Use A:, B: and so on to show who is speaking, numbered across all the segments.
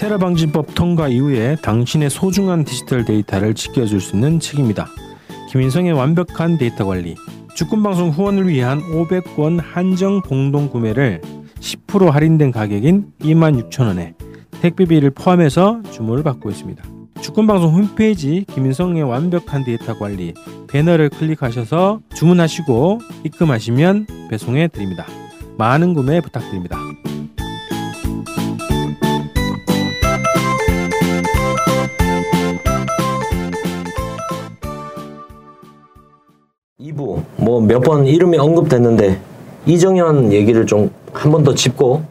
A: 테러 방지법 통과 이후에 당신의 소중한 디지털 데이터를 지켜줄 수 있는 책입니다. 김인성의 완벽한 데이터 관리. 주권방송 후원을 위한 500권 한정 공동 구매를 10% 할인된 가격인 26,000원에 택배비를 포함해서 주문을 받고 있습니다. 주권방송 홈페이지 김인성의 완벽한 데이터 관리 배너를 클릭하셔서 주문하시고 입금하시면 배송해 드립니다. 많은 구매 부탁드립니다.
B: 이부 뭐 몇 번 이름이 언급됐는데 이정현 얘기를 좀 한 번 더 짚고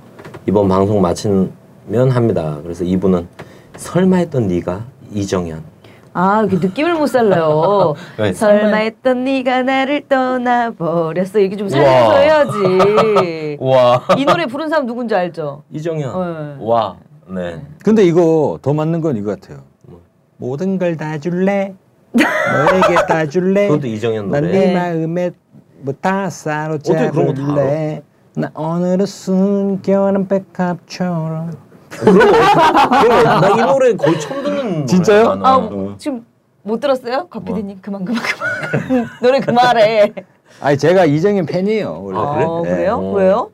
B: 이번 방송 마치면 합니다. 그래서 이부는 설마 했던 네가 이정현.
C: 아, 그 느낌을 못 살려요.
B: 왜?
C: 설마 했던 네가 나를 떠나버렸어. 얘기 좀 살려서. 해야지.
B: 와
C: 이 노래 부른 사람 누군지 알죠?
B: 이정현.
C: 네.
B: 와 네.
D: 근데 이거 더 맞는 건 이거 같아요.
B: 뭐?
D: 모든 걸 다 줄래? 너에게 다 줄래?
B: 그것도 이정현 노래.
D: 난네
C: 네.
D: 마음에 뭐다
B: 어떻게 그런 거다
D: 사로잡을래? 나 오늘은 숨겨는 백합처럼
B: 나이 노래 거의 처음 듣는
D: 진짜요?
C: 아,
D: 어.
C: 지금 못 들었어요? 곽
B: 뭐?
C: PD님 그만 그만 그만. 노래 그만해.
D: 아니 제가 이정현 팬이에요 원래
B: 아, 그래?
C: 어,
D: 네.
C: 그래요?
B: 어.
C: 왜요?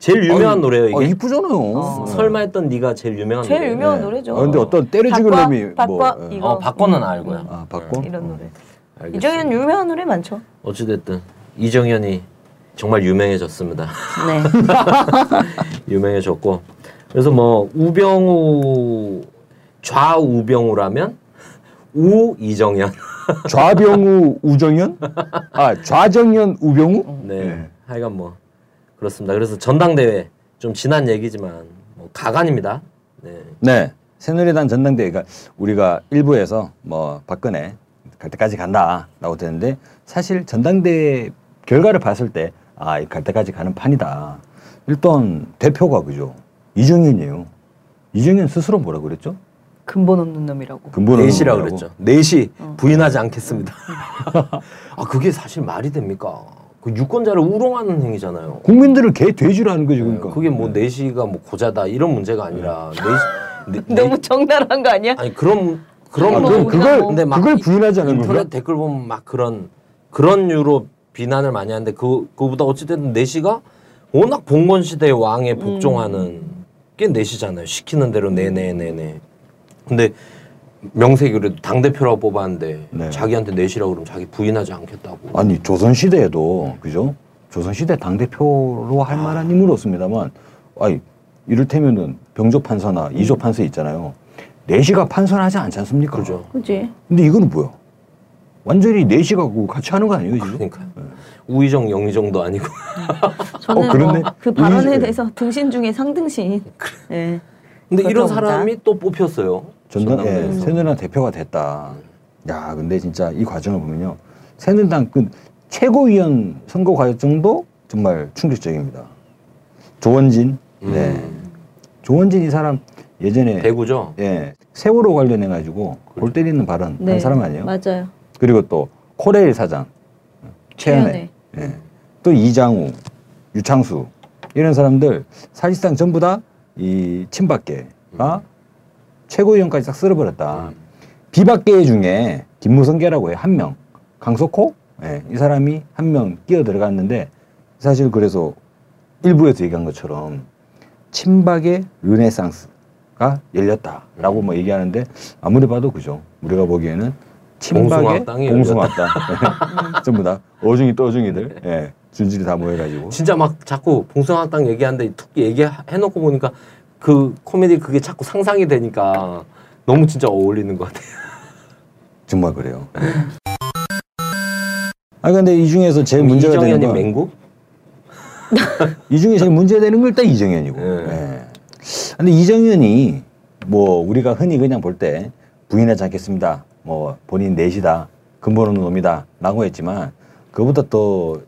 B: 제일 유명한
D: 아니,
B: 노래예요
D: 아,
B: 이게.
D: 이쁘잖아요
C: 어.
B: 설마 했던 네가 제일 유명한
C: 제일
B: 노래.
C: 유명한
D: 네.
C: 노래죠.
D: 아, 근데 어떤 때려 죽을
C: 바꿔,
D: 놈이
C: 바꿔,
D: 뭐 예.
C: 이거.
B: 어 바꿔는 알고요.
D: 아 바꿔?
C: 이런 노래.
B: 알겠습니다.
C: 이정현 유명한 노래 많죠.
B: 어찌됐든 이정현이 정말 유명해졌습니다.
C: 네.
B: 유명해졌고 그래서 뭐 우병우 좌우병우라면 우 이정현
D: 좌병우 우정현? 아 좌정현 우병우?
B: 네
D: 네.
B: 하여간 뭐 그렇습니다. 그래서 전당대회 좀 지난 얘기지만 뭐 가관입니다. 네
D: 네 새누리당 전당대회가 우리가 일부에서 뭐 박근혜 갈 때까지 간다라고 되는데 사실 전당대회 결과를 봤을 때 아 갈 때까지 가는 판이다. 일단 대표가 그죠 이정현이에요. 이정현 스스로 뭐라 그랬죠?
C: 근본 없는 놈이라고.
D: 근본
B: 넷이라
D: 없는
B: 그랬죠. 넷이
C: 어.
B: 부인하지 않겠습니다. 아 그게 사실 말이 됩니까? 그 유권자를 우롱하는 행위잖아요.
D: 국민들을 개 돼지로 하는 거지 그러니까.
B: 그게 뭐 넷이가 뭐 고자다 이런 문제가 아니라 넷, 넷,
C: 너무 적나라한 거 아니야?
B: 아니 그런 그런
D: 아,
C: 뭐
D: 그걸
C: 뭐-
B: 근데 막
D: 그걸
B: 이-
D: 부인하지 않은
B: 인터넷
D: 건가?
B: 댓글 보면 막 그런 그런 유로 비난을 많이 하는데 그 그보다 어찌됐든 내시가 워낙 봉건 시대의 왕에 복종하는 게 내시잖아요. 시키는 대로 네네네네. 근데 명색이 당 대표라고 뽑았는데
D: 네.
B: 자기한테 내시라고 그러면 자기 부인하지 않겠다고.
D: 아니 조선 시대에도 그죠? 조선 시대 당 대표로 할 만한 인물 없습니다만, 아니 이를테면은 병조 판서나 이조 판서 있잖아요. 내시가 판선하지 않지 않습니까?
B: 그죠.
C: 그지.
D: 근데 이거는 뭐야? 완전히 내시가 그 같이 하는 거 아니에요 지금?
B: 그러니까 우의정 영의정도 아니고
C: 저는
D: 어.
C: 뭐그 발언에
D: 의지-
C: 대해서 등신 중에 상등신. 예.
B: 근데 이런 사람이 또 뽑혔어요.
D: 전당 예. 새누리당 대표가 됐다. 야, 근데 진짜 이 과정을 보면요, 새누리당 그 최고위원 선거 과정도 정말 충격적입니다. 조원진, 네,
B: 음.
D: 조원진 이 사람 예전에
B: 대구죠.
D: 예 세월호 관련해 가지고 골 때리는 발언
C: 네.
D: 한 사람 아니에요?
C: 맞아요.
D: 그리고 또 코레일 사장 최연애, 예. 또 이장우, 유창수 이런 사람들 사실상 전부 다 이 친박계가 최고위원까지 싹 쓸어버렸다.
B: 음.
D: 비박계 중에 김무성계라고 해요 한 명, 강석호 예, 이 사람이 한 명 끼어 들어갔는데 사실 그래서 일부에서 얘기한 것처럼 친박의 르네상스가 열렸다라고 뭐 얘기하는데 아무리 봐도 그죠. 우리가 보기에는 친박의
B: 봉숭아학당이
D: 봉숭아학당 전부 다 어중이 떠중이들 예, 준줄이 다 모여가지고
B: 진짜 막 자꾸 봉숭아학당 얘기하는데 툭 얘기해놓고 보니까 그 코미디 그게 자꾸 상상이 되니까 너무 진짜 어울리는 것 같아요.
D: 정말 그래요. 아 근데 이 중에서 제일 문제가 되는
B: 이정현이
D: 건
B: 맹구?
D: 이 중에 제일 문제되는 건 일단 이정현이고.
B: 네.
D: 예. 근데 이정현이 뭐 우리가 흔히 그냥 볼 때 부인하지 않겠습니다. 뭐 본인 넷이다. 근본 없는 놈이다 라고 했지만 그보다 더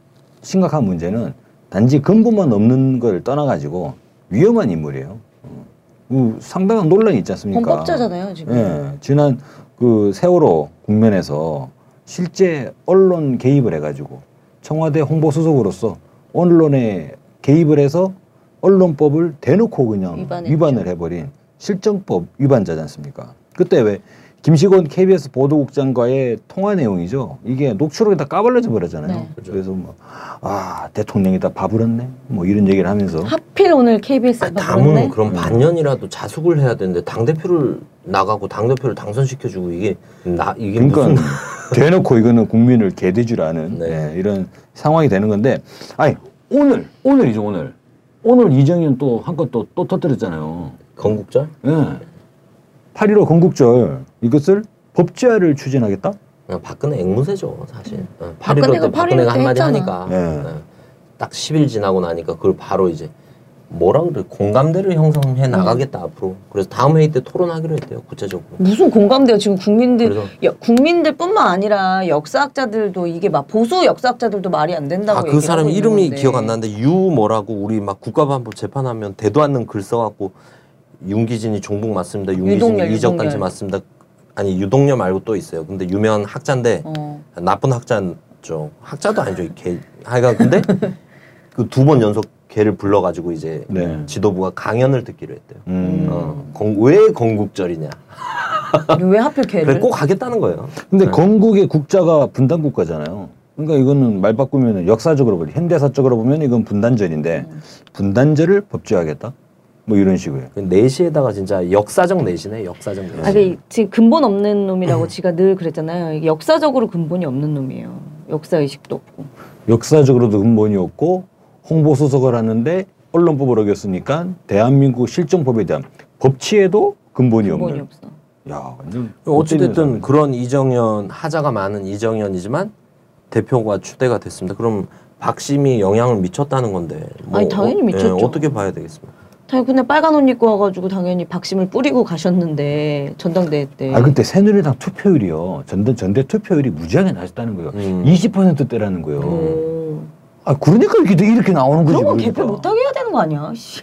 D: 심각한 문제는 단지 근본만 없는 걸 떠나가지고 위험한 인물이에요. 상당한 논란이 있지 않습니까?
C: 범법자잖아요 지금.
D: 예, 지난 그 세월호 국면에서 실제 언론 개입을 해가지고 청와대 홍보 수석으로서 언론에 개입을 해서 언론법을 대놓고 그냥
C: 위반했죠.
D: 위반을 해버린 실정법 위반자지 않습니까? 그때 왜 김시곤 KBS 보도국장과의 통화 내용이죠. 이게 녹취록에 다 까발려져 버렸잖아요.
C: 네.
D: 그래서 뭐 아 대통령이 다 바보렸네. 뭐 이런 얘기를 하면서
C: 하필 오늘 KBS
B: 아니,
C: 가
B: 당은
C: 그렇네.
B: 그럼 반년이라도 자숙을 해야 되는데 당 대표를 나가고 당 대표를 당선시켜주고 이게 나 이게
D: 그러니까
B: 무슨
D: 대놓고 이거는 국민을 개돼주라는
B: 네.
D: 예, 이런 상황이 되는 건데 아니 오늘 오늘이죠 오늘 오늘 이정현 또 한 건 또또 터뜨렸잖아요.
B: 건국절?
D: 예. 8.15 건국절 이것을 법제화를 추진하겠다?
B: 그냥 박근혜 앵무새죠 사실. 어,
C: 박근혜가
B: 8.15 때 박근혜가
C: 8.15
B: 한마디. 하니까
D: 네.
B: 어, 딱 10일 지나고 나니까 그걸 바로 이제 뭐라 그래 공감대를 형성해 나가겠다 앞으로. 그래서 다음 회의 때 토론하기로 했대요 구체적으로.
C: 무슨 공감대요 지금 국민들 여- 국민들뿐만 아니라 역사학자들도 이게 막 보수 역사학자들도 말이 안 된다고
B: 아 그 사람 이름이
C: 건데.
B: 기억 안 나는데 유 뭐라고 우리 막 국가반부 재판하면 대도 않는 글 써갖고 윤기진이 종북 맞습니다. 윤기진이
C: 유동열,
B: 이적단체. 맞습니다. 아니 유동열 말고 또 있어요. 근데 유명한 학자인데
C: 어.
B: 나쁜 학자죠. 학자도 아니죠. 걔 하여간 근데 그 두 번 연속 걔를 불러가지고 이제
D: 네.
B: 지도부가 강연을 듣기로 했대요.
D: 음.
B: 어, 건- 왜 건국절이냐?
C: 왜 하필 걔를?
B: 그래 꼭 하겠다는 거예요.
D: 근데
B: 네.
D: 건국의 국자가 분단 국가잖아요. 그러니까 이거는 말 바꾸면 역사적으로 보면 현대사적으로 보면 이건 분단절인데 분단절을 법제화하겠다. 뭐 이런 식으로.
B: 그 내시에다가 진짜 역사적 내시네. 역사적 내시.
C: 아, 그 지금 근본 없는 놈이라고 지가 늘 그랬잖아요. 이게 역사적으로 근본이 없는 놈이에요. 역사 의식도 없고.
D: 역사적으로도 근본이 없고 홍보 수석을 하는데 언론법을 어겼으니까 대한민국 실정법에 대한 법치에도 근본이,
C: 근본이
D: 없는.
C: 없어.
D: 야 완전
B: 어찌됐든 그런 이정현 하자가 많은 이정현이지만 대표가 추대가 됐습니다. 그럼 박심이 영향을 미쳤다는 건데 뭐
C: 아니, 당연히
B: 어,
C: 미쳤죠.
B: 예, 어떻게 봐야 되겠습니까?
C: 근데 빨간 옷 입고 와가지고 당연히 박심을 뿌리고 가셨는데 전당대회 때.
D: 아 그때 새누리당 투표율이요 전대 전대 투표율이 무지하게 낮았다는 거예요.
B: 음.
D: 20%대라는 거예요.
C: 오.
D: 아 그러니까 이렇게 이렇게 나오는 거지.
C: 그런 건
D: 그러니까.
C: 개표 못하게 해야 되는 거 아니야? 씨.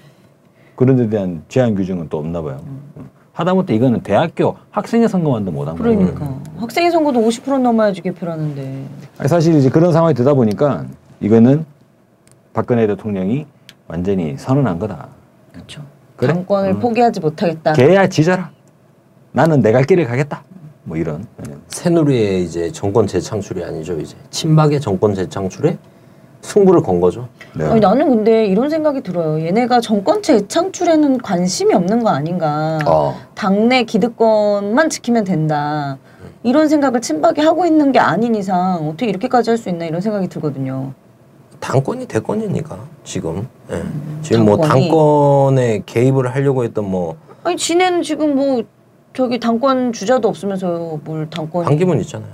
D: 그런 데 대한 제한 규정은 또 없나 봐요. 음. 하다못해 이거는 대학교 학생회 선거만도 못한 거예요.
C: 그러니까 학생회 선거도 50% 넘어야지 개표라는데.
D: 사실 이제 그런 상황이 되다 보니까 이거는 박근혜 대통령이 완전히 선언한 거다. 그래?
C: 당권을
B: 음.
C: 포기하지 못하겠다.
D: 개야 지져라. 나는 내 갈 길을 가겠다. 뭐 이런.
B: 새누리의 이제 정권 재창출이 아니죠 이제 친박의 정권 재창출에 승부를 건 거죠.
D: 네.
C: 아니, 나는 근데 이런 생각이 들어요. 얘네가 정권 재창출에는 관심이 없는 거 아닌가.
D: 어.
C: 당내 기득권만 지키면 된다. 이런 생각을 친박이 하고 있는 게 아닌 이상 어떻게 이렇게까지 할 수 있나 이런 생각이 들거든요.
B: 당권이 대권이니까 지금 예. 지금 뭐
C: 음, 당권이.
B: 당권에 개입을 하려고 했던 뭐
C: 아니 지네는 지금 뭐 저기 당권 주자도 없으면서 뭘 당권
B: 반기문 있잖아요.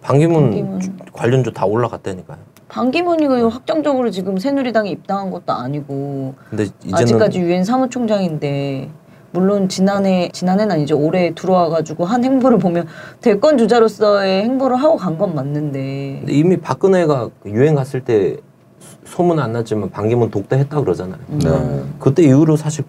B: 반기문,
C: 반기문.
B: 주- 관련주 다 올라갔다니까요.
C: 반기문이 그 확정적으로 지금 새누리당에 입당한 것도 아니고
B: 근데 이제는
C: 아직까지 유엔 사무총장인데 물론 지난해 지난해는 아니죠 올해 들어와가지고 한 행보를 보면 대권 주자로서의 행보를 하고 간 건 맞는데
B: 이미 박근혜가 그 유행 갔을 때 소- 소문 안 났지만 반기문 독대했다 그러잖아요.
D: 네.
B: 그때 이후로 사실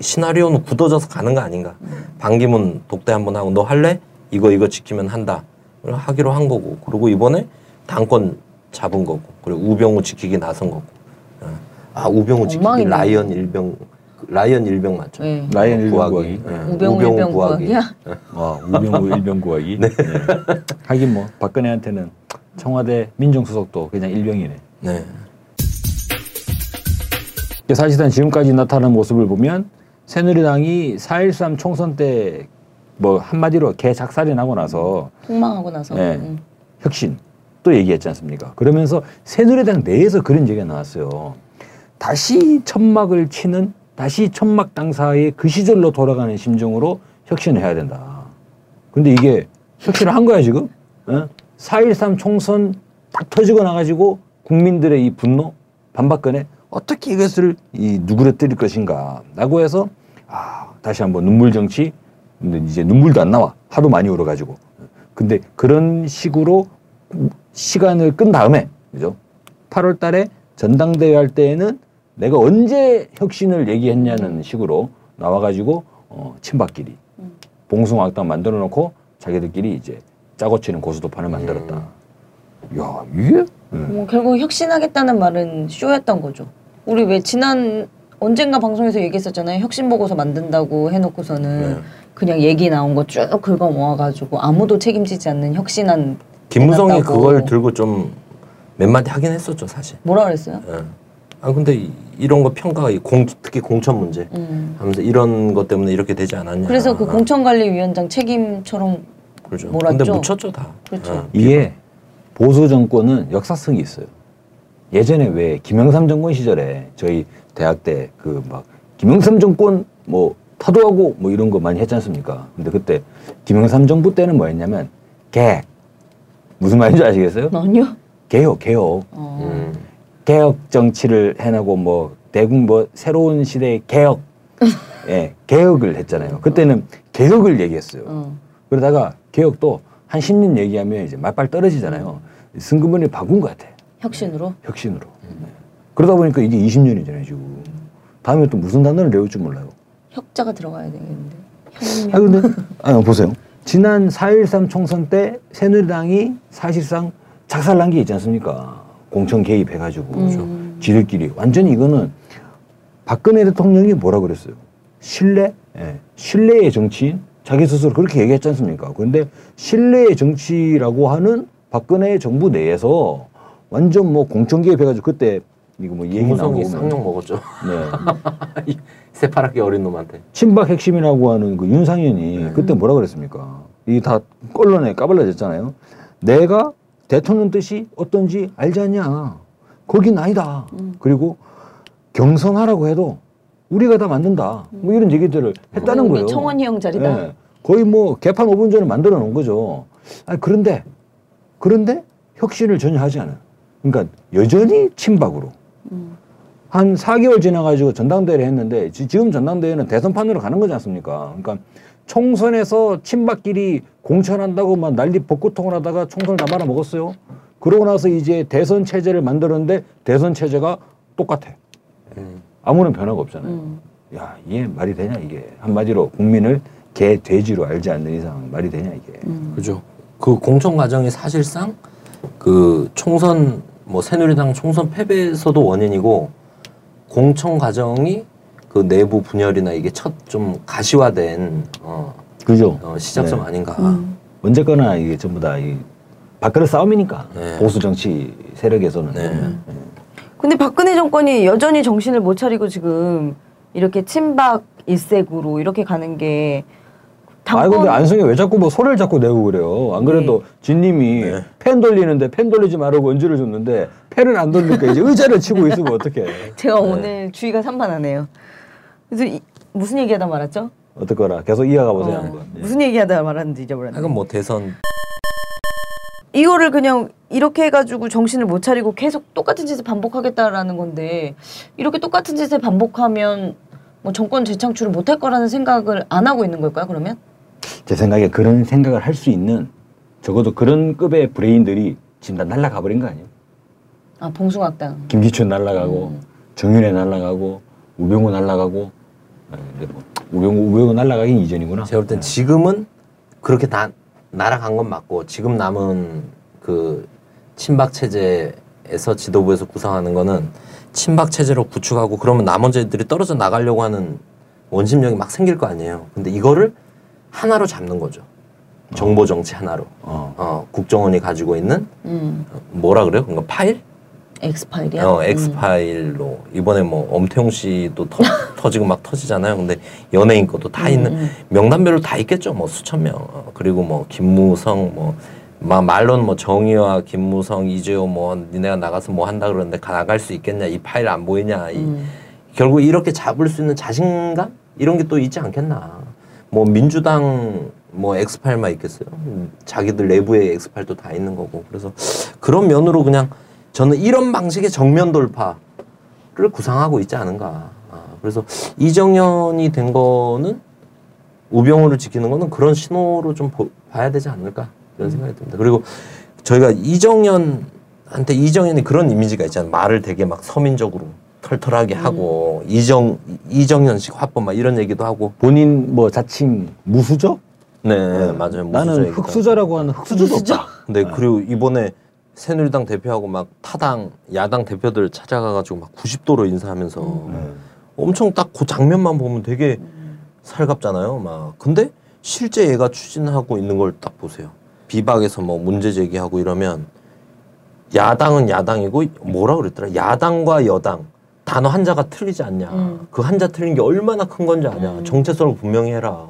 B: 시나리오는 굳어져서 가는 거 아닌가. 반기문 독대 한번 하고 너 할래? 이거 이거 지키면 한다. 하기로 한 거고. 그리고 이번에 당권 잡은 거고. 그리고 우병우 지키기 나선 거고. 어. 아 우병우 지키기
C: 엉망이네.
B: 라이언 일병 라이언 일병 맞죠?
C: 네.
D: 라이언 일병
B: 구하기.
D: 구하기.
B: 예.
C: 우병우 일병 구하기 야?
D: 어, 우병우 일병 구하기. 네. 하긴 뭐 박근혜한테는 청와대 민정수석도 그냥 일병이네.
B: 네.
D: 사실상 지금까지 나타난 모습을 보면 새누리당이 4.13 총선 때 뭐 한마디로 개 작살이 나고 나서
C: 폭망하고 나서
D: 네.
C: 음.
D: 혁신 또 얘기했지 않습니까? 그러면서 새누리당 내에서 그런 얘기가 나왔어요. 다시 천막을 치는 다시 천막 당사의 그 시절로 돌아가는 심정으로 혁신을 해야 된다. 근데 이게 혁신을 한 거야 지금? 어? 4.13 총선 딱 터지고 나가지고 국민들의 이 분노 반박근혜 어떻게 이것을 이 누그러뜨릴 것인가 라고 해서 아 다시 한번 눈물 정치 근데 이제 눈물도 안 나와 하도 많이 울어가지고 근데 그런 식으로 시간을 끈 다음에 그죠 8월 달에 전당대회 할 때에는 내가 언제 혁신을 얘기했냐는 식으로 나와가지고 어, 친박끼리 봉숭아학당 만들어 놓고 자기들끼리 이제 짜고 치는 고수도판을 만들었다. 야 이게 음.
C: 뭐 결국 혁신하겠다는 말은 쇼였던 거죠. 우리 왜 지난 언젠가 방송에서 얘기했었잖아요. 혁신 보고서 만든다고 해놓고서는
B: 네.
C: 그냥 얘기 나온 거 쭉 긁어 모아가지고 아무도 책임지지 않는 혁신안
B: 김무성이
C: 해놨다고.
B: 그걸 들고 좀 몇 마디 하긴 했었죠 사실.
C: 뭐라 그랬어요?
B: 예. 아 근데 이, 이런 거 평가가 이 공, 특히 공천 문제
C: 음.
B: 하면서 이런 것 때문에 이렇게 되지 않았냐.
C: 그래서 그
B: 아,
C: 공천관리위원장 책임처럼
B: 그렇죠.
C: 몰았죠?
B: 근데 묻혔죠 다.
C: 그렇죠.
B: 예.
D: 이게 보수 정권은 역사성이 있어요. 예전에 왜 김영삼 정권 시절에 저희 대학 때 그 막 김영삼 정권 뭐 타도하고 뭐 이런 거 많이 했지 않습니까? 근데 그때 김영삼 정부 때는 뭐였냐면 개 무슨 말인지 아시겠어요?
C: 아니요.
D: 개혁 개혁
C: 어.
B: 음.
D: 개혁 정치를 해나고 뭐 대국 뭐 새로운 시대의 개혁 예 개혁을 했잖아요. 그때는 개혁을 얘기했어요.
C: 어.
D: 그러다가 개혁도 한 10년 얘기하면 이제 말빨 떨어지잖아요. 승근번을 바꾼 것 같아.
C: 혁신으로.
D: 혁신으로. 네. 그러다 보니까 이게 20년이잖아요, 지금. 다음에 또 무슨 단어를 내올 줄 몰라요.
C: 혁자가 들어가야 되겠는데. 혁명.
D: 아, 근데, 아, 보세요. 지난 4.13 총선 때 새누리당이 사실상 작살난 게 있지 않습니까? 공천 개입해가지고.
C: 음.
D: 지들끼리. 완전히 이거는 박근혜 대통령이 뭐라 그랬어요? 신뢰? 예. 신뢰의 정치인? 자기 스스로 그렇게 얘기했지 않습니까? 그런데 신뢰의 정치라고 하는 박근혜 정부 내에서 완전 뭐 공천 개입해가지고 그때 이거 뭐 얘기 나오고
B: 쌍욕 먹었죠.
D: 네.
B: 이 새파랗게 어린 놈한테.
D: 친박 핵심이라고 하는 그 윤상현이
B: 네.
D: 그때 뭐라 그랬습니까? 이 다 언론에 까발려졌잖아요. 내가 대통령 뜻이 어떤지 알지 않냐? 거긴 아니다.
C: 음.
D: 그리고 경선하라고 해도 우리가 다 만든다. 뭐 이런 얘기들을 했다는 거예요.
C: 청원희 형 자리다.
D: 예. 거의 뭐 개판 5분 전에 만들어 놓은 거죠. 아니, 그런데 그런데 혁신을 전혀 하지 않아요. 그러니까 여전히 친박으로.
C: 음.
D: 한 4개월 지나가지고 전당대회를 했는데 지- 지금 전당대회는 대선판으로 가는 거지 않습니까? 그러니까 총선에서 친박끼리 공천한다고 막 난리 복구통을 하다가 총선을 다 말아먹었어요. 그러고 나서 이제 대선 체제를 만들었는데 대선 체제가 똑같아.
B: 음.
D: 아무런 변화가 없잖아요.
C: 음.
D: 야, 이게 말이 되냐 이게 한마디로 국민을 개 돼지로 알지 않는 이상 말이 되냐 이게.
C: 음.
B: 그죠. 그 공천 과정이 사실상 그 총선 뭐 새누리당 총선 패배에서도 원인이고 공천 과정이 그 내부 분열이나 이게 첫 좀 가시화된 어,
D: 그죠?
B: 어, 시작점
D: 네.
B: 아닌가.
C: 음.
D: 언제거나 이게 전부 다이 밥그릇 싸움이니까
B: 네.
D: 보수 정치 세력에서는
B: 네.
D: 네.
C: 근데 박근혜 정권이 여전히 정신을 못 차리고 지금 이렇게 친박 일색으로 이렇게 가는
D: 게아 근데 안성이 왜 자꾸 뭐 소리를 자꾸 내고 그래요? 안 그래도 진님이
B: 네.
D: 펜 돌리는데 펜 돌리지 말라고 언지를 줬는데 펜을 안 돌리니까 이제 의자를 치고 있으면 어떡해?
C: 제가 오늘 주의가 산만하네요. 그래서 이- 무슨 얘기하다 말았죠?
D: 어떡거라? 계속 이어가 보세요
C: 어,
D: 한번. 예.
C: 무슨 얘기하다 말았는지 잊어버렸네.
B: 하여간 뭐 대선
C: 이거를 그냥 이렇게 해가지고 정신을 못 차리고 계속 똑같은 짓을 반복하겠다라는 건데 이렇게 똑같은 짓을 반복하면 뭐 정권 재창출을 못 할 거라는 생각을 안 하고 있는 걸까요? 그러면?
D: 제 생각에 그런 생각을 할 수 있는 적어도 그런 급의 브레인들이 지금 다 날라가 버린 거 아니에요?
C: 아 봉숭악당.
D: 김기춘 날라가고
C: 음.
D: 정윤회 날라가고 우병우 날라가고 아, 근데 뭐 우병우 우병우 날라가긴 이전이구나.
B: 제가 볼 땐 지금은 그렇게 다 날아간 건 맞고 지금 남은 그 친박 체제에서 지도부에서 구상하는 거는 친박 체제로 구축하고 그러면 나머지들이 떨어져 나가려고 하는 원심력이 막 생길 거 아니에요. 근데 이거를 하나로 잡는 거죠. 정보 정치 하나로.
D: 어.
B: 어, 국정원이 가지고 있는
C: 음.
B: 뭐라 그래요? 그러니까 파일?
C: 엑스파일이야.
B: 어, 엑스파일로 이번에 뭐 엄태웅 씨도 터, 터지고 막 터지잖아요. 근데 연예인 것도 다 있는
C: 음.
B: 명단별로 다 있겠죠. 뭐 수천 명. 어, 그리고 뭐 김무성 뭐 마, 말로는 뭐 정의와 김무성 이재호 뭐 니네가 나가서 뭐 한다 그러는데 가- 나갈 수 있겠냐 이 파일 안 보이냐 이,
C: 음.
B: 결국 이렇게 잡을 수 있는 자신감 이런 게 또 있지 않겠나. 뭐 민주당 뭐 엑스파일만 있겠어요. 음, 자기들 내부에 엑스파일도 다 있는 거고. 그래서 그런 면으로 그냥 저는 이런 방식의 정면 돌파를 구상하고 있지 않은가. 아, 그래서 이정현이 된 거는 우병우를 지키는 거는 그런 신호로 좀 보- 봐야 되지 않을까 이런 생각이 듭니다. 그리고 저희가 이정현한테 이정현이 그런 이미지가 있잖아요. 말을 되게 막 서민적으로 털털하게 하고 이정 이정현식 화법 막 이런 얘기도 하고.
D: 본인 뭐 자칭 무수저?
B: 네,
D: 네.
B: 맞아요.
D: 나는 흑수저라고 하는 흑수저도? 없다.
B: 근데 그리고 이번에 새누리당 대표하고 막 타당 야당 대표들 찾아가가지고 막 90도로 인사하면서
D: 네.
B: 엄청 딱 그 장면만 보면 되게 살갑잖아요. 막 근데 실제 얘가 추진하고 있는 걸 딱 보세요. 비박에서 뭐 문제 제기하고 이러면 야당은 야당이고 뭐라 그랬더라 야당과 여당 단어 한자가 틀리지 않냐
C: 음.
B: 그 한자 틀린 게 얼마나 큰 건지 아냐
C: 음.
B: 정체성을 분명히 해라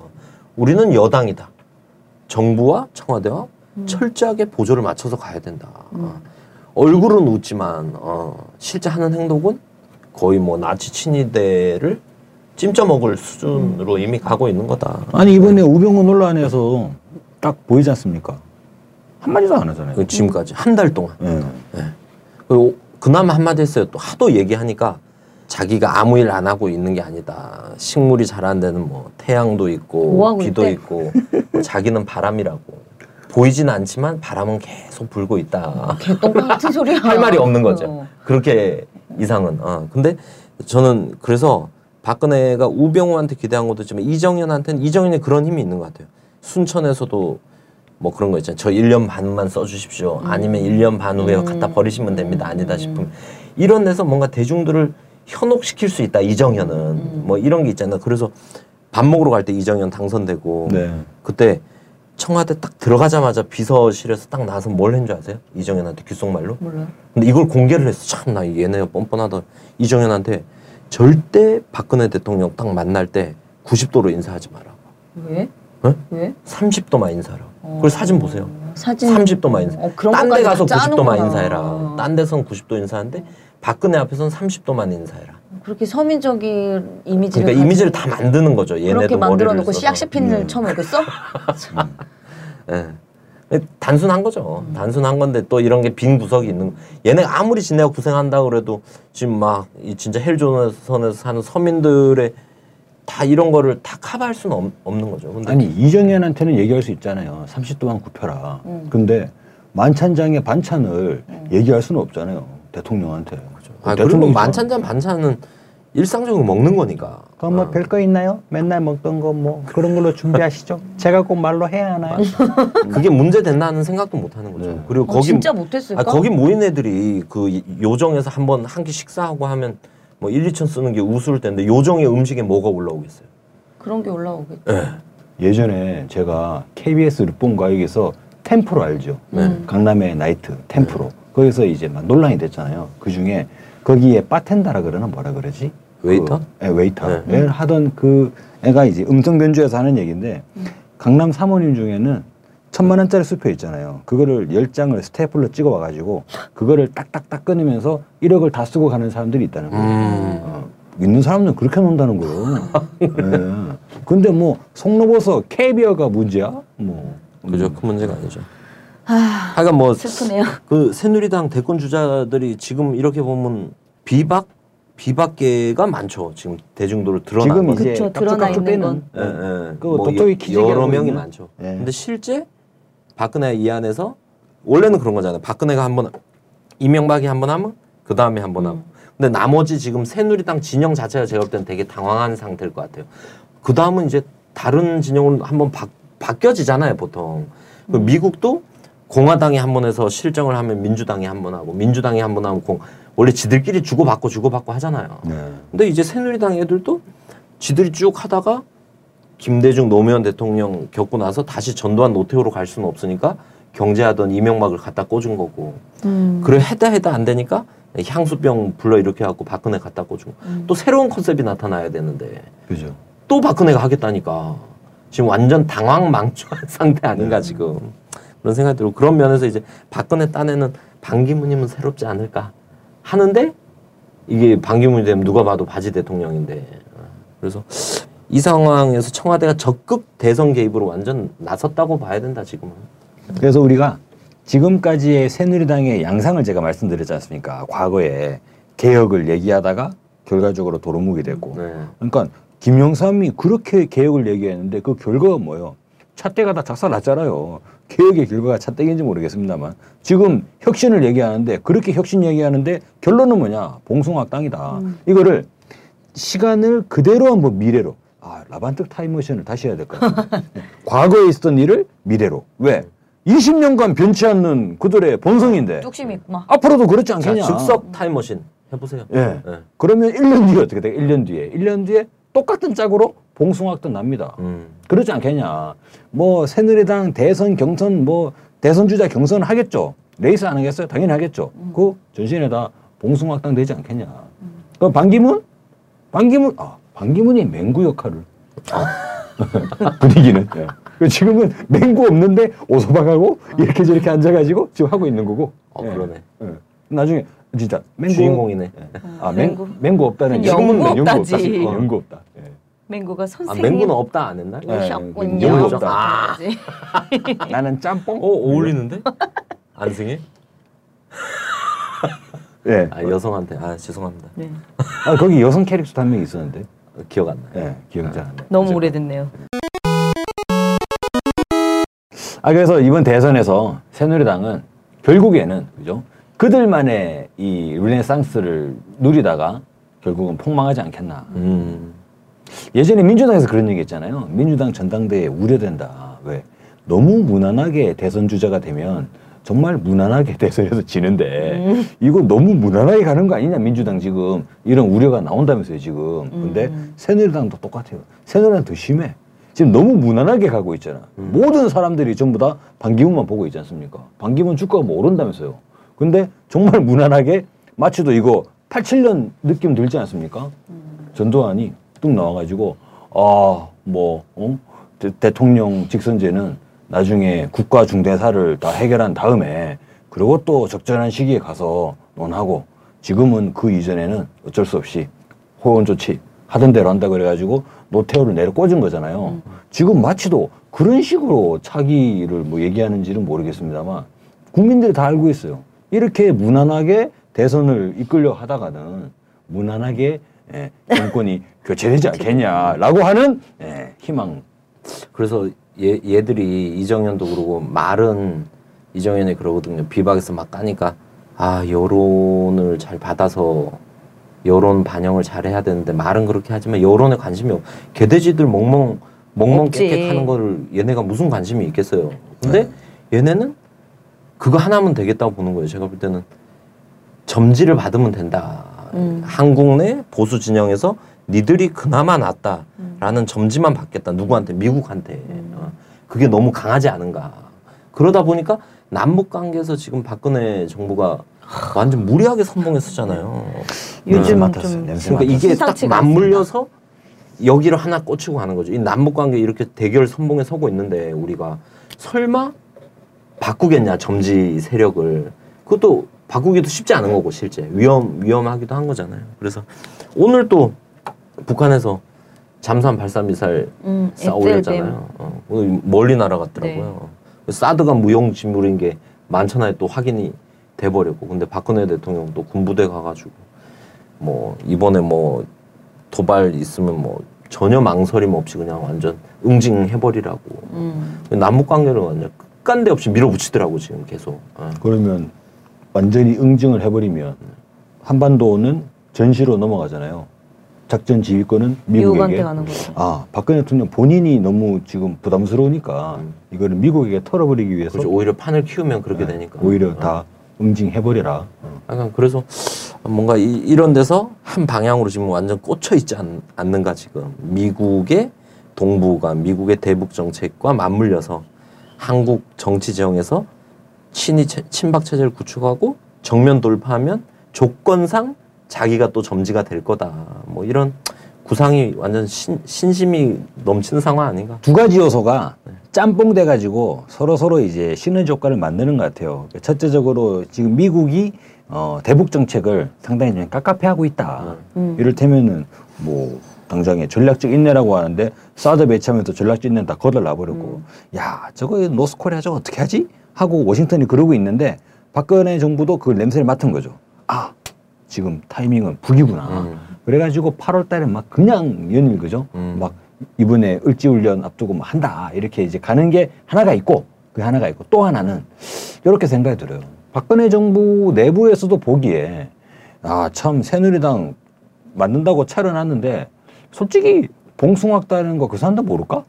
B: 우리는 여당이다 정부와 청와대와 철저하게 보조를 맞춰서 가야 된다
C: 음.
B: 얼굴은 웃지만 어, 실제 하는 행동은 거의 뭐 나치 친위대를 찜쪄 먹을 수준으로 이미 가고 있는 거다
D: 아니 이번에 우병우 논란에서 딱 보이지 않습니까? 한마디도 안 하잖아요.
B: 그 지금까지 한 달 동안
D: 예.
B: 그리고 그나마 한마디 했어요. 또 하도 얘기하니까 자기가 아무 일 안 하고 있는 게 아니다. 식물이 자라는 데는 뭐 태양도
C: 뭐
B: 있고
C: 하고
B: 비도
C: 있대?
B: 있고 뭐 자기는 바람이라고 보이진 않지만 바람은 계속 불고 있다.
C: 개똥 같은 소리야.
B: 할 말이 없는 거죠.
C: 어.
B: 그렇게 이상은. 어. 근데 저는 그래서 박근혜가 우병우한테 기대한 것도 있지만 이정현한테는 이정현이 그런 힘이 있는 것 같아요. 순천에서도 뭐 그런 거 있잖아요. 저 1년 반만 써주십시오. 아니면 1년 반 후에
C: 음.
B: 갖다 버리시면 됩니다. 아니다 싶으면 이런 데서 뭔가 대중들을 현혹시킬 수 있다. 이정현은
C: 음.
B: 뭐 이런 게 있잖아요. 그래서 밥 먹으러 갈 때 이정현 당선되고
D: 네.
B: 그때 청와대 딱 들어가자마자 비서실에서 딱 나와서 뭘 했는 줄 아세요? 이정현한테 귓속말로?
C: 몰라. 근데
B: 이걸 공개를 했어. 참 나 얘네 뻔뻔하다. 이정현한테 절대 박근혜 대통령 딱 만날 때 90도로 인사하지 마라.
C: 왜?
B: 어?
C: 왜?
B: 30도만 인사하라.
C: 어.
B: 그걸 사진 보세요.
C: 사진
B: 30도만 인사.
C: 어, 그런
B: 딴데
C: 것까지
B: 가서
C: 다
B: 90도만
C: 짜는구나.
B: 인사해라. 딴 데선 90도 인사하는데 박근혜 앞에서는 30도만 인사해라.
C: 그렇게 서민적인 이미지를
B: 그러니까 이미지를 다 만드는 거죠. 얘네도
C: 그렇게 만들어 놓고
B: 써서.
C: 씨앗시핀을
D: 음.
C: 처음 이렇게 써?
B: 예. 단순한 거죠. 단순한 건데 또 이런 게 빈 구석이 있는 거. 얘네가 아무리 지네가 고생한다 그래도 지금 막 이 진짜 헬조선에서 사는 서민들의 다 이런 거를 다 커버할 수는 없, 없는 거죠. 근데
D: 아니 이정현한테는 얘기할 수 있잖아요. 30도만 굽혀라.
C: 음.
D: 근데 만찬장의 반찬을 얘기할 수는 없잖아요. 대통령한테.
B: 아, 그리고
D: 대통령이
B: 만찬잔 반찬은 일상적으로 먹는 거니까.
D: 그럼 뭐
B: 어.
D: 별거 있나요? 맨날 먹던 거 뭐 그런 걸로 준비하시죠. 제가 꼭 말로 해야 하나요?
B: 그게 문제 된다는 생각도 못 하는 거죠.
D: 네.
B: 그리고
C: 어,
B: 거기
C: 진짜 못했을까?
B: 아, 거기 모인 애들이 그 요정에서 한번 한 끼 식사하고 하면 뭐 1, 2천 쓰는 게 우스울 텐데 요정의 음식에 뭐가 올라오겠어요?
C: 그런 게 올라오겠지.
B: 예.
D: 예전에 제가 KBS 르뽕가요에서 텐프로 알죠?
B: 네.
D: 강남의 나이트 텐프로 거기서 이제 막 논란이 됐잖아요. 그 중에 거기에 바텐더라 그러나 뭐라 그러지?
B: 웨이터?
D: 그, 예, 웨이터.
B: 네.
D: 를 하던 그 애가 이제 음성 변조해서 하는 얘기인데 강남 사모님 중에는 천만 원짜리 수표 있잖아요. 그거를 열 장을 스테이플러 찍어 와가지고 그거를 딱딱딱 끊으면서 1억을 다 쓰고 가는 사람들이 있다는 거예요.
B: 음.
D: 어, 있는 사람들은 그렇게 논다는 거예요. 예. 근데 뭐 송로버섯 캐비어가 문제야? 뭐
B: 그죠? 큰 문제가 아니죠.
C: 아,
B: 하여간 뭐
C: 슬프네요.
B: 그 새누리당 대권 주자들이 지금 이렇게 보면 비박 비박계가 많죠. 지금 대중도로 드러나고
D: 지금 이제
C: 그쵸, 드러나
D: 깍둑깍둑
C: 있는
D: 떼는
B: 예, 예.
D: 그
B: 뭐
D: 도토리
B: 여-
D: 키재기
B: 여러 명이
D: 있는?
B: 많죠.
D: 예.
B: 근데 실제 박근혜 이 안에서 원래는 그런 거잖아요. 박근혜가 한번 이명박이 한번 하면 그 다음에 한번 하고. 근데 나머지 지금 새누리당 진영 자체가 제가 볼 때는 되게 당황한 상태일 것 같아요. 그 다음은 이제 다른 진영으로 한번 바, 바뀌어지잖아요, 보통. 그 미국도 공화당이 한 번 해서 실정을 하면 민주당이 한 번 하고 민주당이 한 번 하면 공 원래 지들끼리 주고받고 주고받고 하잖아요.
D: 네.
B: 근데 이제 새누리당 애들도 지들이 쭉 하다가 김대중 노무현 대통령 겪고 나서 다시 전두환 노태우로 갈 수는 없으니까 경제하던 이명박을 갖다 꽂은 거고
C: 음.
B: 그래 해다 해다 안 되니까 향수병 불러 이렇게 갖고 박근혜 갖다 꽂은 거.
C: 음.
B: 또 새로운 컨셉이 나타나야 되는데
D: 그죠.
B: 또 박근혜가 하겠다니까 지금 완전 당황망조한 상태 아닌가 지금 그런 생각이 들고 그런 면에서 이제 박근혜 딴에는 반기문이면 새롭지 않을까 하는데 이게 반기문이 되면 누가 봐도 바지 대통령인데 어, 그래서 이 상황에서 청와대가 적극 대선 개입으로 완전 나섰다고 봐야 된다 지금은
D: 그래서 우리가 지금까지의 새누리당의 양상을 제가 말씀드렸지 않습니까? 과거에 개혁을 얘기하다가 결과적으로 도루묵이 됐고.
B: 네.
D: 그러니까 김영삼이 그렇게 개혁을 얘기했는데 그 결과가 뭐예요? 차떼가 다 작살났잖아요. 개혁의 결과가 차떼인지 모르겠습니다만 지금 혁신을 얘기하는데 그렇게 혁신 얘기하는데 결론은 뭐냐? 봉숭아땅이다. 이거를 시간을 그대로 한번 미래로 아 라반트 타임머신을 다시 해야 될 것 같아요. 과거에 있었던 일을 미래로 왜? 20년간 변치 않는 그들의 본성인데
C: 뚝심이 있구만.
D: 앞으로도 그렇지 않겠냐?
B: 즉석 타임머신 해보세요.
D: 예.
B: 예.
D: 그러면 1년 뒤에 어떻게 돼? 1년 뒤에. 1년 뒤에 똑같은 짝으로 봉숭아학당 납니다.
B: 음.
D: 그렇지 않겠냐. 뭐 새누리당 대선 경선 뭐 대선 주자 경선 하겠죠. 레이스 안 하겠어요? 당연히 하겠죠. 그 전신에다 봉숭아학당 되지 않겠냐. 그 반기문? 반기문 아 반기문이 맹구 역할을 분위기는 예. 그 지금은 맹구 없는데 오소박하고 이렇게 저렇게 앉아가지고 지금 하고 있는 거고.
B: 어
D: 예.
B: 그러네.
D: 예. 나중에 진짜 맹구
B: 주인공이네.
D: 아,
C: 맹구.
D: 맹구 맹구 없다는 지금은 연구 없다. 어, 연구 없다. 예.
C: 맹구가
B: 아
C: 선생님
B: 맹구는 없다 안 했나?
D: 예.
C: 오셨군요.
D: 연구 없다.
B: 아.
D: 나는 짬뽕.
B: 어 어울리는데? 안승희?
D: 예.
B: 아 여성한테 아 죄송합니다.
C: 네.
D: 아 거기 여성 캐릭터 한 명 있었는데.
B: 어, 기억 안 나요.
D: 예, 기억이 잘안 나.
C: 너무 오래됐네요.
D: 아 그래서 이번 대선에서 새누리당은 결국에는 그죠? 그들만의 이 르네상스를 누리다가 결국은 폭망하지 않겠나.
B: 음.
D: 예전에 민주당에서 그런 얘기 했잖아요. 민주당 전당대회 우려된다. 왜? 너무 무난하게 대선 주자가 되면 정말 무난하게 대선에서 지는데 이거 너무 무난하게 가는 거 아니냐 민주당 지금 이런 우려가 나온다면서요 지금. 근데 새누리당도 똑같아요. 새누리당 더 심해. 지금 너무 무난하게 가고 있잖아. 모든 사람들이 전부 다 반기문만 보고 있지 않습니까? 반기문 주가가 뭐 오른다면서요. 근데 정말 무난하게 마치도 이거 87년 느낌 들지 않습니까? 전두환이 뚝 나와가지고 아뭐 어? 대- 대통령 직선제는 나중에 국가 중대사를 다 해결한 다음에 그리고 또 적절한 시기에 가서 논하고 지금은 그 이전에는 어쩔 수 없이 호원 조치 하던 대로 한다 그래가지고 노태우를 내려 꽂은 거잖아요. 지금 마치도 그런 식으로 차기를 뭐 얘기하는지는 모르겠습니다만 국민들이 다 알고 있어요. 이렇게 무난하게 대선을 이끌려 하다가는 무난하게 예, 정권이 교체되지 않겠냐라고 하는 예, 희망.
B: 그래서 얘, 얘들이 이정현도 그러고 말은 이정현이 그러거든요. 비박에서 막 까니까 아 여론을 잘 받아서 여론 반영을 잘 해야 되는데 말은 그렇게 하지만 여론에 관심이 없. 개돼지들 멍멍 멍멍. 깨끗하는 거를 얘네가 무슨 관심이 있겠어요. 근데 얘네는 그거 하나면 되겠다고 보는 거예요. 제가 볼 때는 점지를 받으면 된다.
C: 음.
B: 한국 내 보수 진영에서 니들이 그나마 낫다라는 점지만 받겠다. 누구한테? 미국한테. 어. 그게 너무 강하지 않은가. 그러다 보니까 남북 관계에서 지금 박근혜 정부가 완전 무리하게 선봉했었잖아요.
C: 요즘
D: 맡았어요.
C: 좀
B: 그러니까 이게 딱 맞물려서 여기를 하나 꽂히고 가는 거죠. 이 남북 관계 이렇게 대결 선봉에 서고 있는데 우리가 설마 바꾸겠냐 점지 세력을 그것도 바꾸기도 쉽지 않은 거고 실제 위험 위험하기도 한 거잖아요. 그래서 오늘 또 북한에서 잠수함 발사 미사일
C: 음,
B: 쏴. 올렸잖아요. 어, 오늘 멀리 날아갔더라고요. 사드가 무용지물인 게 만천하에 또 확인이 돼버렸고 근데 박근혜 대통령 또 군부대 가가지고 뭐 이번에 뭐 도발 있으면 뭐 전혀 망설임 없이 그냥 완전 응징해버리라고
C: 음.
B: 남북 관계를 완전 끝간데 없이 밀어붙이더라고 지금 계속. 어.
D: 그러면 완전히 응징을 해버리면 한반도는 전시로 넘어가잖아요. 작전 지휘권은 미국에게.
C: 가는 거죠.
D: 아 박근혜 대통령 본인이 너무 지금 부담스러우니까
B: 음.
D: 이거를 미국에게 털어버리기 위해서
B: 그렇죠. 오히려 판을 키우면 그렇게 되니까.
D: 오히려
B: 어.
D: 다 응징해버려라.
B: 약간 그래서 뭔가 이, 런 데서 한 방향으로 지금 완전 꽂혀 있지 않, 않는가 지금 미국의 동북아 미국의 대북 정책과 맞물려서 한국 정치 지형에서 친이 체- 친박 체제를 구축하고 정면 돌파하면 조건상 자기가 또 점지가 될 거다. 뭐 이런 구상이 완전 신, 신심이 넘치는 상황 아닌가?
D: 두 가지 요소가 짬뽕 돼 가지고 서로 서로 이제 시너지 효과를 만드는 것 같아요. 첫째적으로 지금 미국이 어, 대북 정책을 상당히 좀 깝깝해하고 있다.
C: 음.
D: 이를테면은 뭐 당장에 전략적 인내라고 하는데 사드 배치하면서 전략적 인내 다 거덜 나 버렸고. 야 저거 노스코리아 저거 어떻게 하지 하고 워싱턴이 그러고 있는데 박근혜 정부도 그 냄새를 맡은 거죠. 아 지금 타이밍은 북이구나.
B: 음.
D: 그래가지고 8월 달에 막 그냥 연일 그죠?
B: 음.
D: 막 이번에 을지훈련 앞두고 뭐 한다 이렇게 이제 가는 게 하나가 있고 그 하나가 있고 또 하나는 이렇게 생각이 들어요. 박근혜 정부 내부에서도 보기에 아 참 새누리당 만든다고 차려놨는데 솔직히 봉숭아학다는 거 그 사람도 모를까?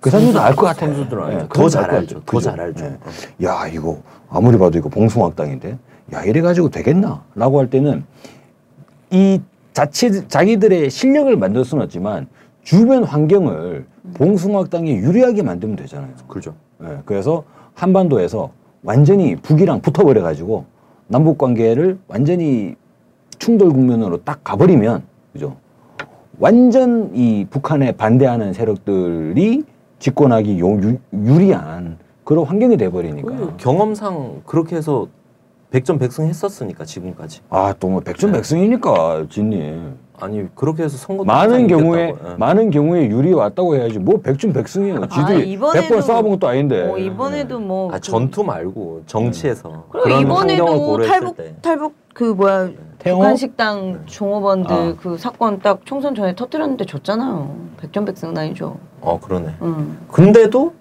D: 그 사람도 알 것 같아.
B: 선수들은 알죠.
D: 예,
B: 더잘
D: 알것
B: 알죠.
D: 같아요.
B: 더? 잘 알죠.
D: 예. 야 이거 아무리 봐도 이거 봉숭아학당인데 야 이래 가지고 되겠나? 라고 할 때는 이 자체 자기들의 실력을 만들 수는 없지만 주변 환경을 봉숭아학당에 유리하게 만들면 되잖아요.
B: 그렇죠.
D: 예, 그래서 한반도에서 완전히 북이랑 붙어버려 가지고 남북 관계를 완전히 충돌 국면으로 딱 가버리면 그죠? 완전 이 북한에 반대하는 세력들이 집권하기 요- 유, 유리한 그런 환경이 돼버리니까
B: 그 경험상 그렇게 해서 백전백승 했었으니까 지금까지.
D: 아또 뭐 백전백승이니까 진님
B: 아니 그렇게 해서 선거
D: 많은 경우에
B: 예.
D: 많은 경우에 유리 왔다고 해야지 뭐 백전백승이에요. 지들이
C: 이번에도-
D: 백번 싸워본 것도 아닌데.
C: 어, 이번에도
B: 뭐아
C: 그-
B: 전투 말고 정치에서
C: 그리고 이번에도 탈북
B: 때
C: 탈북 그 뭐야
D: 태영호?
C: 북한 식당 종업원들
D: 아.
C: 그 사건 딱 총선 전에 터뜨렸는데 졌잖아요. 백전백승은 아니죠.
B: 어 그러네.
C: 응.
B: 근데도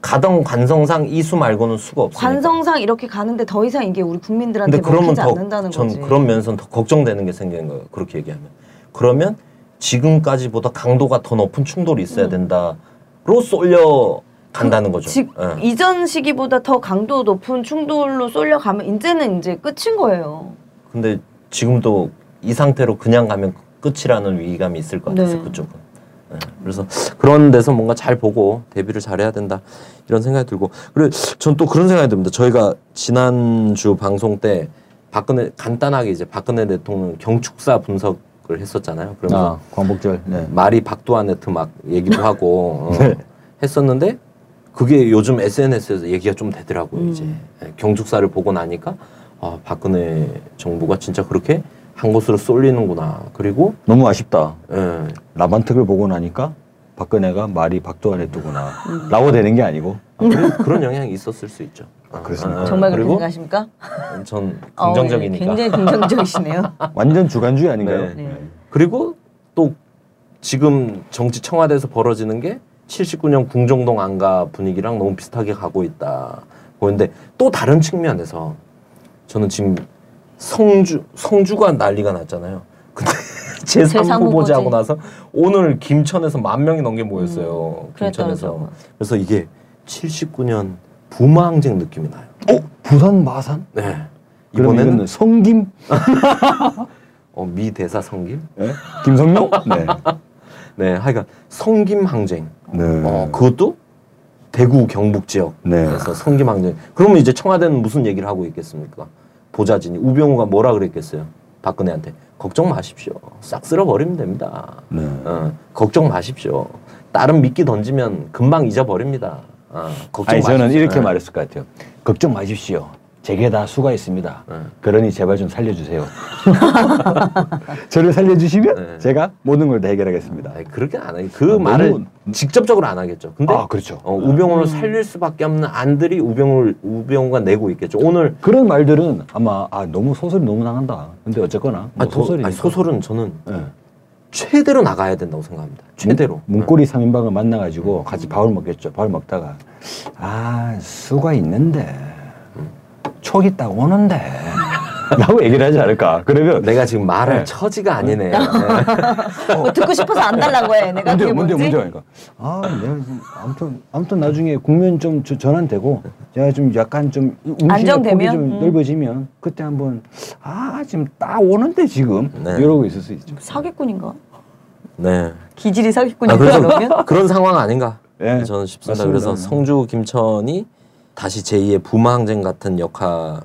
B: 가던 관성상 이수 말고는 수가 없으니까.
C: 관성상 이렇게 가는데 더 이상 이게 우리 국민들한테
B: 근데 그러면
C: 먹히지
B: 더
C: 않는다는
B: 전
C: 거지.
B: 그런 면에서 더 걱정되는 게 생기는 거예요. 그렇게 얘기하면. 그러면 지금까지보다 강도가 더 높은 충돌이 있어야 된다로 쏠려 간다는 거죠.
C: 음. 지,
B: 예.
C: 이전 시기보다 더 강도 높은 충돌로 쏠려가면 이제는 이제 끝인 거예요.
B: 근데 지금도 이 상태로 그냥 가면 끝이라는 위기감이 있을 것 같아서
C: 네.
B: 그쪽은. 예. 그래서 그런 데서 뭔가 잘 보고 대비를 잘해야 된다 이런 생각이 들고 그리고 전 또 그런 생각이 듭니다. 저희가 지난주 방송 때 박근혜 간단하게 이제 박근혜 대통령 경축사 분석 을 했었잖아요. 그러면서
D: 아 광복절. 네.
B: 말이 박두아네트 막 얘기도 하고 어,
D: 네.
B: 했었는데 그게 요즘 SNS에서 얘기가 좀 되더라고요. 이제
C: 음.
B: 예, 경축사를 보고 나니까 아, 박근혜 정부가 진짜 그렇게 한 곳으로 쏠리는구나. 그리고
D: 너무 아쉽다.
B: 예,
D: 라반특을 보고 나니까 박근혜가 말이 박도안에 두구나.
C: 음.
D: 라고 되는 게 아니고.
B: 아, 그런, 그런 영향이 있었을 수 있죠. 아,
D: 그렇습니다.
B: 아,
C: 정말 그렇게
B: 그리고
C: 생각하십니까?
B: 전
C: 어,
B: 긍정적이니까.
C: 네, 굉장히 긍정적이시네요.
D: 완전 주관주의 아닌가요?
B: 네.
C: 네.
B: 그리고 또 지금 정치 청와대에서 벌어지는 게 79년 궁정동 안가 분위기랑 너무 비슷하게 가고 있다. 보는데 또 다른 측면에서 저는 지금 성주 성주가 난리가 났잖아요. 근데 제3
C: 제3
B: 후보자 하고
C: 후보지.
B: 나서 오늘 김천에서 만 명이 넘게 모였어요.
C: 음,
B: 김천에서. 그래서 이게 79년 부마항쟁 느낌이 나요.
D: 어? 부산 마산?
B: 네. 이번에는
D: 성김?
B: 어, 미 대사 성김?
D: 네? 김성룡? 네.
B: 네, 하여간 성김 항쟁.
D: 네.
B: 어, 그것도 대구 경북 지역에서
D: 네.
B: 성김 항쟁. 그러면 이제 청와대는 무슨 얘기를 하고 있겠습니까? 보좌진이 우병우가 뭐라 그랬겠어요? 박근혜한테 걱정 마십시오. 싹 쓸어 버리면 됩니다.
D: 네.
B: 어, 걱정 마십시오. 다른 미끼 던지면 금방 잊어버립니다. 어, 걱정
D: 아니 저는
B: 마십시오.
D: 이렇게
B: 네.
D: 말했을 것 같아요. 걱정 마십시오. 제게 다 수가 있습니다.
B: 네.
D: 그러니 제발 좀 살려주세요. 저를 살려주시면
B: 네.
D: 제가 모든 걸 다 해결하겠습니다.
B: 아니, 그렇게 안 해요. 그
D: 아, 너무-
B: 말을 직접적으로 안 하겠죠. 근데
D: 아 그렇죠.
B: 어, 우병우를 살릴 수밖에 없는 안들이 우병우를 우병우가 내고 있겠죠. 오늘
D: 그런 말들은 아마 아 너무 소설이 너무 나간다. 근데 어쨌거나 뭐 소설이
B: 소설은 저는
D: 네.
B: 최대로 나가야 된다고 생각합니다. 최대로.
D: 문 고리 3인방을 만나가지고 같이 밥을 먹겠죠. 밥을 먹다가 아 수가 있는데 촉이 딱 오는데 라고 얘기를 하지 않을까. 그러면
B: 내가 지금 말할
D: 네.
B: 처지가 아니네. 네.
C: 뭐 듣고 싶어서 안 달라고 해. 내가
D: 문제
C: 그게
D: 문제. 문제 그러니까 아 내가 지금 아무튼 아무튼 나중에 국면 좀 저- 전환되고 제가 좀 약간 좀
C: 안정되면?
D: 좀
C: 음.
D: 넓어지면 그때 한번 아 지금 딱 오는데 지금
B: 네.
D: 이러고 있을 수 있죠.
C: 사기꾼인가?
B: 네.
C: 기질이
B: 아,
C: 사기꾼인가
B: 그래서
C: 그러면?
B: 그런 상황 아닌가?
D: 네,
B: 저는 싶습니다.
D: 맞습니다.
B: 그래서 성주 김천이 다시 제2의 부마 항쟁 같은 역할을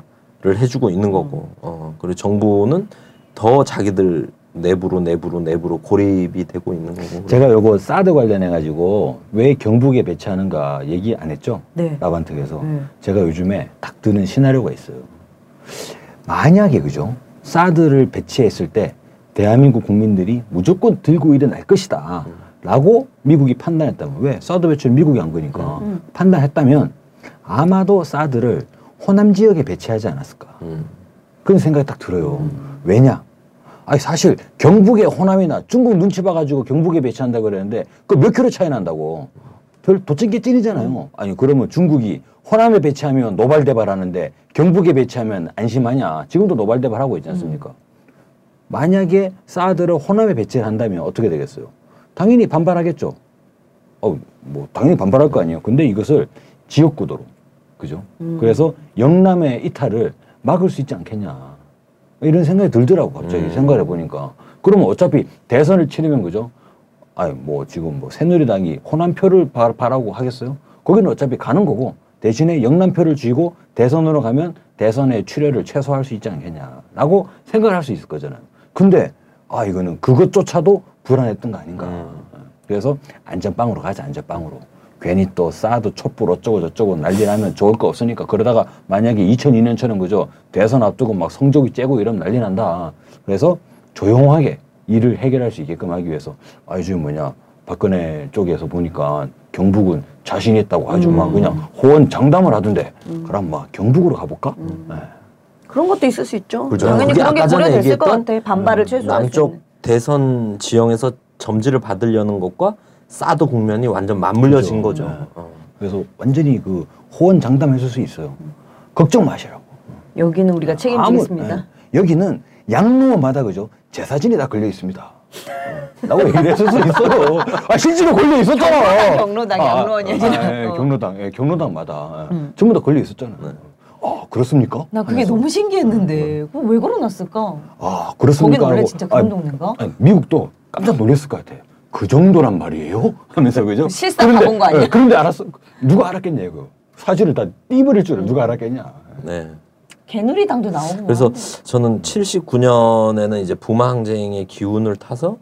B: 해주고 있는 거고, 어, 그리고 정부는 더 자기들 내부로 내부로 내부로 고립이 되고 있는 거고.
D: 제가 요거 사드 관련해 가지고 왜 경북에 배치하는가 얘기 안 했죠?
C: 네.
D: 라반특에서
C: 네.
D: 제가 요즘에 딱 드는 시나리오가 있어요. 만약에 그죠? 사드를 배치했을 때 대한민국 국민들이 무조건 들고 일어날 것이다. 라고 미국이 판단했다면 왜? 사드 배치를 미국이 한 거니까
C: 음.
D: 판단했다면 아마도 사드를 호남 지역에 배치하지 않았을까.
B: 음.
D: 그런 생각이 딱 들어요. 왜냐? 아니 사실 경북의 호남이나 중국 눈치 봐가지고 경북에 배치한다 그랬는데 그 몇 킬로 차이 난다고. 별 도찐게 찐이잖아요. 아니 그러면 중국이 호남에 배치하면 노발대발하는데 경북에 배치하면 안심하냐? 지금도 노발대발하고 있지 않습니까? 만약에 사드를 호남에 배치를 한다면 어떻게 되겠어요? 당연히 반발하겠죠. 어, 뭐 당연히 반발할 거 아니에요. 근데 이것을 지역구도로, 그죠? 그래서 영남의 이탈을 막을 수 있지 않겠냐. 이런 생각이 들더라고 갑자기
B: 음.
D: 생각해 보니까 그러면 어차피 대선을 치르면 그죠? 아니 뭐 지금 뭐 새누리당이 호남표를 바, 바라고 하겠어요? 거기는 어차피 가는 거고 대신에 영남표를 쥐고 대선으로 가면 대선의 출혈을 최소화할 수 있지 않겠냐라고 생각을 할 수 있을 거잖아요. 근데 아 이거는 그것조차도 불안했던 거 아닌가.
B: 음.
D: 그래서 안전빵으로 가자 안전빵으로. 괜히 또 사드 촛불 어쩌고 저쩌고 난리 나면 좋을 거 없으니까 그러다가 만약에 2002년처럼 그죠 대선 앞두고 막 성적이 째고 이러면 난리 난다. 그래서 조용하게 일을 해결할 수 있게끔 하기 위해서 아 요즘 뭐냐 박근혜 쪽에서 보니까 경북은 자신 있다고 아주 막 그냥 호언 장담을 하던데 그럼 막 경북으로 가볼까? 네.
C: 그런 것도 있을 수 있죠.
B: 그죠.
C: 당연히 그런 게 고려됐을 것 같아. 반발을 최소화할 수
B: 남쪽
C: 있는.
B: 대선 지형에서 점지를 받으려는 것과 사드 국면이 완전 맞물려진
D: 그죠.
B: 거죠.
D: 네.
B: 어.
D: 그래서 완전히 그 호언 장담했을 수 있어요. 걱정 마시라고.
C: 여기는 우리가 책임지겠습니다.
D: 아무- 예. 여기는 양로원마다 그죠 제 사진이 다 걸려 있습니다. 어. 라고 얘기를 했을 수 있어요. 아 실제로 걸려 있었잖아.
C: 경로당, 양로원이 아니라.
D: 예,
C: 어.
D: 경로당, 예, 경로당마다 예.
C: 음.
D: 전부 다 걸려 있었잖아. 요아 그렇습니까?
C: 나 그게
D: 하면서.
C: 너무 신기했는데 그거 왜 걸어놨을까?
D: 아 그렇습니까?
C: 거기는 원래 진짜 그런
D: 아,
C: 동네인가?
D: 아니, 미국도 깜짝 놀랐을 것 같아. 그 정도란 말이에요? 하면서 그죠?
C: 실사 가본 거 아니야?
D: 예, 그런데 알았어. 누가 알았겠냐 이거. 사실을 다 띠버릴 줄을 누가 알았겠냐.
B: 네.
C: 개누리당도 나오고.
B: 그래서 저는 79년에는 이제 부마 항쟁의 기운을 타서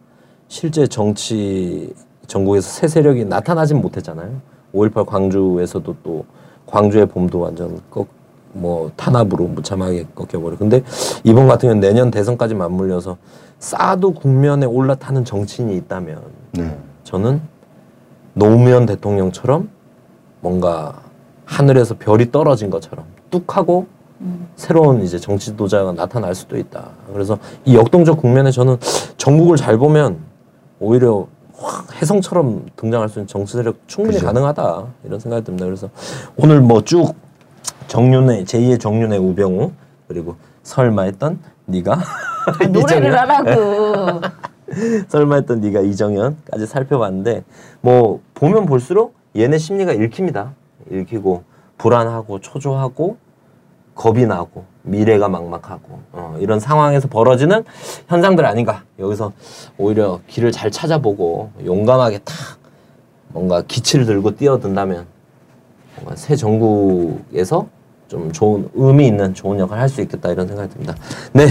B: 실제 정치 전국에서 새 세력이 나타나진 못했잖아요. 5.18 광주에서도 또 광주의 봄도 완전 꺾, 뭐 탄압으로 무참하게 꺾여버려. 근데 이번 같은 경우는 내년 대선까지 맞물려서 사드 국면에 올라타는 정치인이 있다면
D: 네.
B: 저는 노무현 대통령처럼 뭔가 하늘에서 별이 떨어진 것처럼 뚝 하고 새로운 이제 정치 지도자가 나타날 수도 있다. 그래서 이 역동적 국면에 저는 전국을 잘 보면 오히려 확 혜성처럼 등장할 수 있는 정치 세력 충분히
D: 그죠.
B: 가능하다 이런 생각이 듭니다. 그래서 오늘 뭐 쭉 정윤회 제2의 정윤회 우병우 그리고 설마 했던 네가
C: 아, 노래를 하라고.
B: 설마 했던 네가 이정현까지 살펴봤는데 뭐 보면 볼수록 얘네 심리가 읽힙니다. 읽히고 불안하고 초조하고 겁이 나고 미래가 막막하고 어, 이런 상황에서 벌어지는 현상들 아닌가. 여기서 오히려 길을 잘 찾아보고 용감하게 탁 뭔가 기치를 들고 뛰어든다면 뭔가 새 정국에서 좀 좋은 의미 있는 좋은 역할을 할 수 있겠다 이런 생각이 듭니다. 네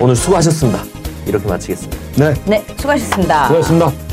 B: 오늘 수고하셨습니다. 이렇게 마치겠습니다.
D: 네.
C: 네, 수고하셨습니다.
D: 수고하셨습니다.